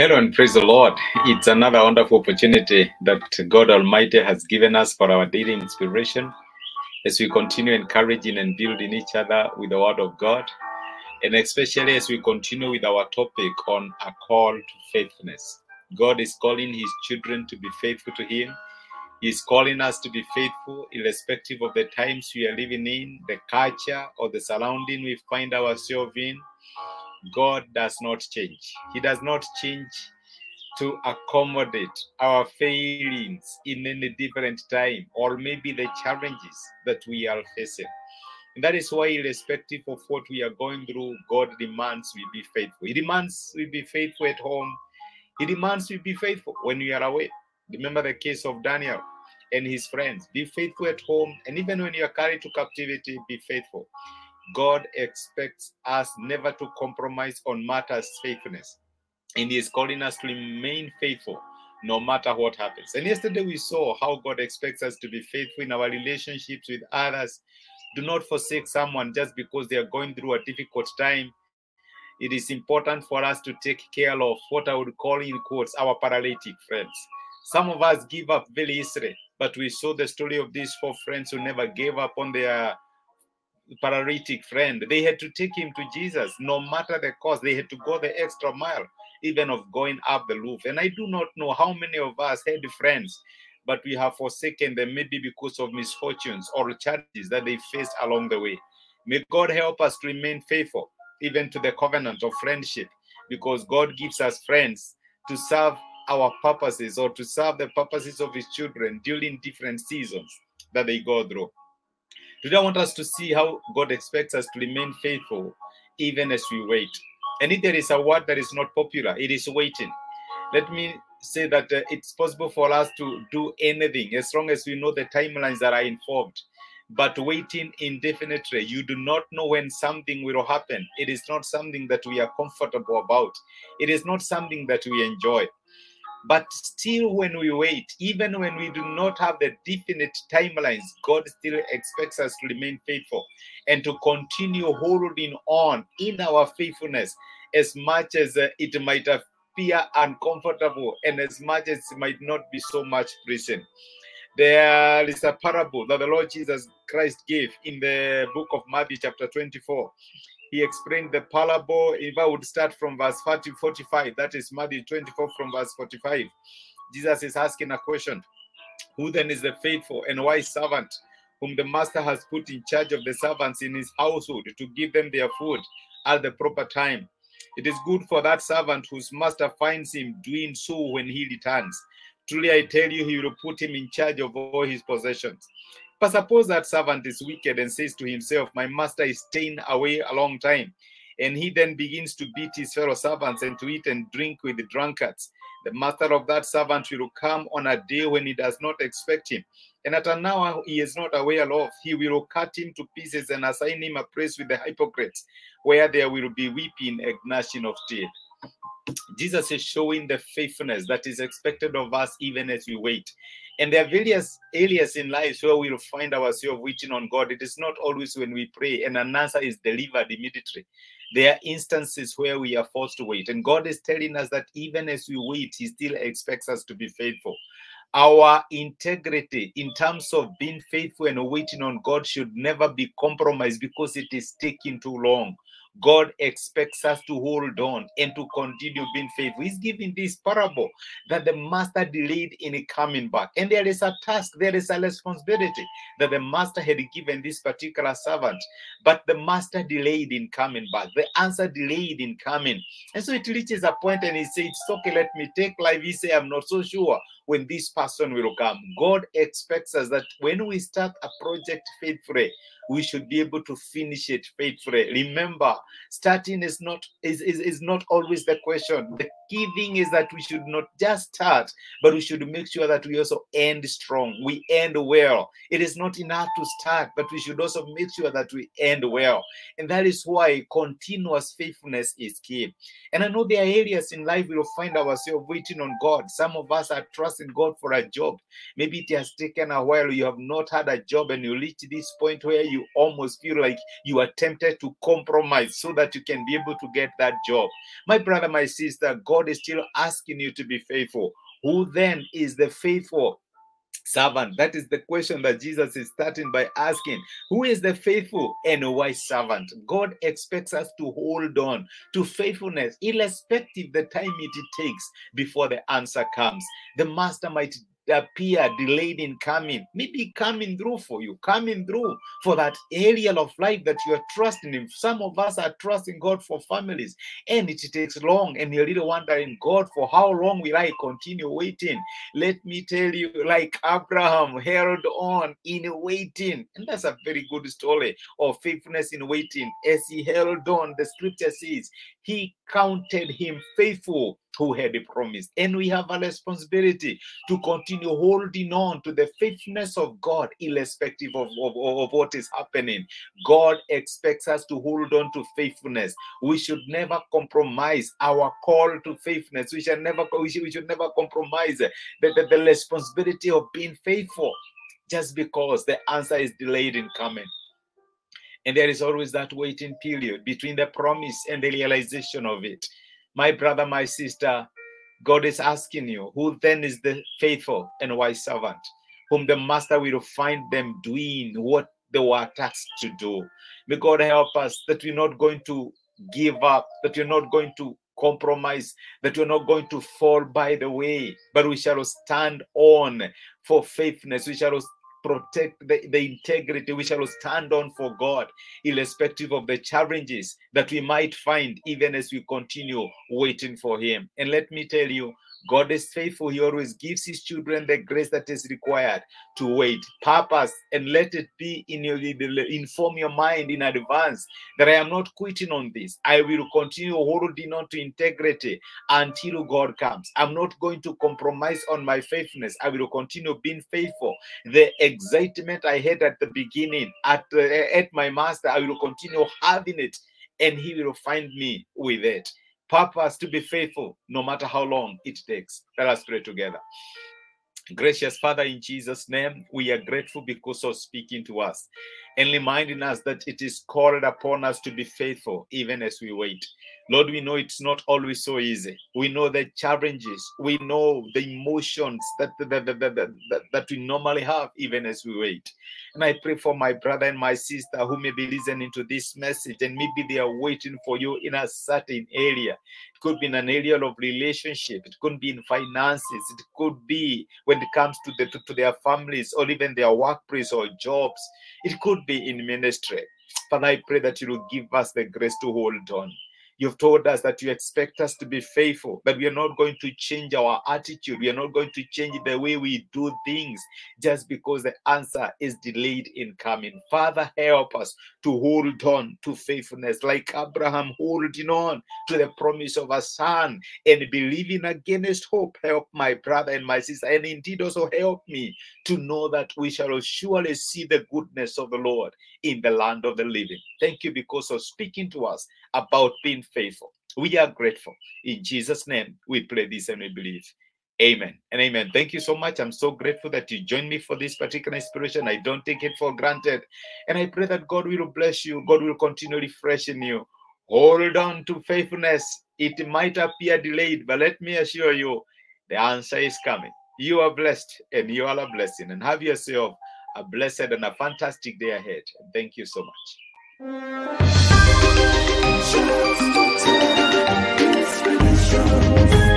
Hello and praise the Lord. It's another wonderful opportunity that God Almighty has given us for our daily inspiration as we continue encouraging and building each other with the Word of God, and especially as we continue with our topic on a call to faithfulness. God is calling His children to be faithful to Him. He is calling us to be faithful, irrespective of the times we are living in, the culture, or the surrounding we find ourselves in. God does not change. He does not change to accommodate our failings in any different time or maybe the challenges that we are facing. And that is why, irrespective of what we are going through, God demands we be faithful. He demands we be faithful at home. He demands we be faithful when we are away. Remember the case of Daniel and his friends. Be faithful at home, and even when you are carried to captivity, be faithful. God expects us never to compromise on matters faithfulness. And He is calling us to remain faithful no matter what happens. And yesterday we saw how God expects us to be faithful in our relationships with others. Do not forsake someone just because they are going through a difficult time. It is important for us to take care of what I would call in quotes our paralytic friends. Some of us give up very easily, but we saw the story of these four friends who never gave up on their paralytic friend. They had to take him to Jesus, no matter the cost. They had to go the extra mile, even of going up the roof. And I do not know how many of us had friends, but we have forsaken them maybe because of misfortunes or challenges that they faced along the way. May God help us to remain faithful, even to the covenant of friendship, because God gives us friends to serve our purposes or to serve the purposes of His children during different seasons that they go through. Today, I want us to see how God expects us to remain faithful even as we wait. And if there is a word that is not popular, it is waiting. Let me say that uh, it's possible for us to do anything as long as we know the timelines that are involved. But waiting indefinitely, you do not know when something will happen. It is not something that we are comfortable about, it is not something that we enjoy. But still, when we wait, even when we do not have the definite timelines, God still expects us to remain faithful and to continue holding on in our faithfulness as much as uh, it might appear uncomfortable and as much as it might not be so much pleasant. There is a parable that the Lord Jesus Christ gave in the book of Matthew, chapter 24 he explained the parable. If I would start from verse 40, 45, that is Matthew 24 from verse 45. Jesus is asking a question Who then is the faithful and wise servant whom the master has put in charge of the servants in his household to give them their food at the proper time? It is good for that servant whose master finds him doing so when he returns. Truly, I tell you, he will put him in charge of all his possessions. But suppose that servant is wicked and says to himself, My master is staying away a long time. And he then begins to beat his fellow servants and to eat and drink with the drunkards. The master of that servant will come on a day when he does not expect him. And at an hour he is not aware of, he will cut him to pieces and assign him a place with the hypocrites, where there will be weeping and gnashing of teeth. Jesus is showing the faithfulness that is expected of us even as we wait. And there are various areas in life where we'll find ourselves waiting on God. It is not always when we pray and an answer is delivered immediately. There are instances where we are forced to wait. And God is telling us that even as we wait, He still expects us to be faithful. Our integrity in terms of being faithful and waiting on God should never be compromised because it is taking too long. God expects us to hold on and to continue being faithful. He's giving this parable that the master delayed in coming back. And there is a task, there is a responsibility that the master had given this particular servant, but the master delayed in coming back. The answer delayed in coming. And so it reaches a point and he says, It's okay, let me take life. He said, I'm not so sure when this person will come. God expects us that when we start a project faithfully, we should be able to finish it faithfully. Remember, starting is not is, is, is not always the question. The key thing is that we should not just start, but we should make sure that we also end strong. We end well. It is not enough to start, but we should also make sure that we end well. And that is why continuous faithfulness is key. And I know there are areas in life we will find ourselves waiting on God. Some of us are trusting God for a job. Maybe it has taken a while. You have not had a job, and you reach this point where you almost feel like you are tempted to compromise so that you can be able to get that job. My brother, my sister, God is still asking you to be faithful. Who then is the faithful servant? That is the question that Jesus is starting by asking. Who is the faithful and wise servant? God expects us to hold on to faithfulness, irrespective the time it takes before the answer comes. The master might appear delayed in coming, maybe coming through for you, coming through for that area of life that you are trusting Him. Some of us are trusting God for families, and it takes long, and you're really wondering, God, for how long will I continue waiting? Let me tell you, like Abraham held on in waiting, and that's a very good story of faithfulness in waiting. As he held on, the scripture says, He counted him faithful who had promised. And we have a responsibility to continue holding on to the faithfulness of God, irrespective of, of, of what is happening. God expects us to hold on to faithfulness. We should never compromise our call to faithfulness. We should never we should, we should never compromise the, the, the responsibility of being faithful just because the answer is delayed in coming. And there is always that waiting period between the promise and the realization of it. My brother, my sister, God is asking you, who then is the faithful and wise servant, whom the master will find them doing what they were tasked to do? May God help us that we're not going to give up, that we're not going to compromise, that we're not going to fall by the way, but we shall stand on for faithfulness. We shall protect the, the integrity we shall stand on for God, irrespective of the challenges that we might find, even as we continue waiting for Him. And let me tell you, God is faithful. He always gives his children the grace that is required to wait. Purpose and let it be in your inform your mind in advance that I am not quitting on this. I will continue holding on to integrity until God comes. I'm not going to compromise on my faithfulness. I will continue being faithful. The excitement I had at the beginning at at my master, I will continue having it, and he will find me with it purpose to be faithful no matter how long it takes. Let us pray together. Gracious Father, in Jesus' name, we are grateful because of speaking to us and reminding us that it is called upon us to be faithful even as we wait. Lord, we know it's not always so easy. We know the challenges, we know the emotions that, that, that, that, that, we normally have even as we wait. And I pray for my brother and my sister who may be listening to this message and maybe they are waiting for you in a certain area. It could be in an area of relationship, it could be in finances, it could be when it comes to, the, to, to their families or even their workplace or jobs, it could be in ministry. Father, I pray that you will give us the grace to hold on. You've told us that you expect us to be faithful, but we are not going to change our attitude. We are not going to change the way we do things just because the answer is delayed in coming. Father, help us to hold on to faithfulness like Abraham holding on to the promise of a son and believing against hope. Help my brother and my sister, and indeed also help me to know that we shall surely see the goodness of the Lord in the land of the living. Thank you because of speaking to us about being faithful. We are grateful. In Jesus' name, we pray this and we believe. Amen and amen. Thank you so much. I'm so grateful that you joined me for this particular inspiration. I don't take it for granted. And I pray that God will bless you. God will continue refreshing you. Hold on to faithfulness. It might appear delayed, but let me assure you, the answer is coming. You are blessed and you are a blessing. And have yourself a blessed and a fantastic day ahead. Thank you so much. Thank you.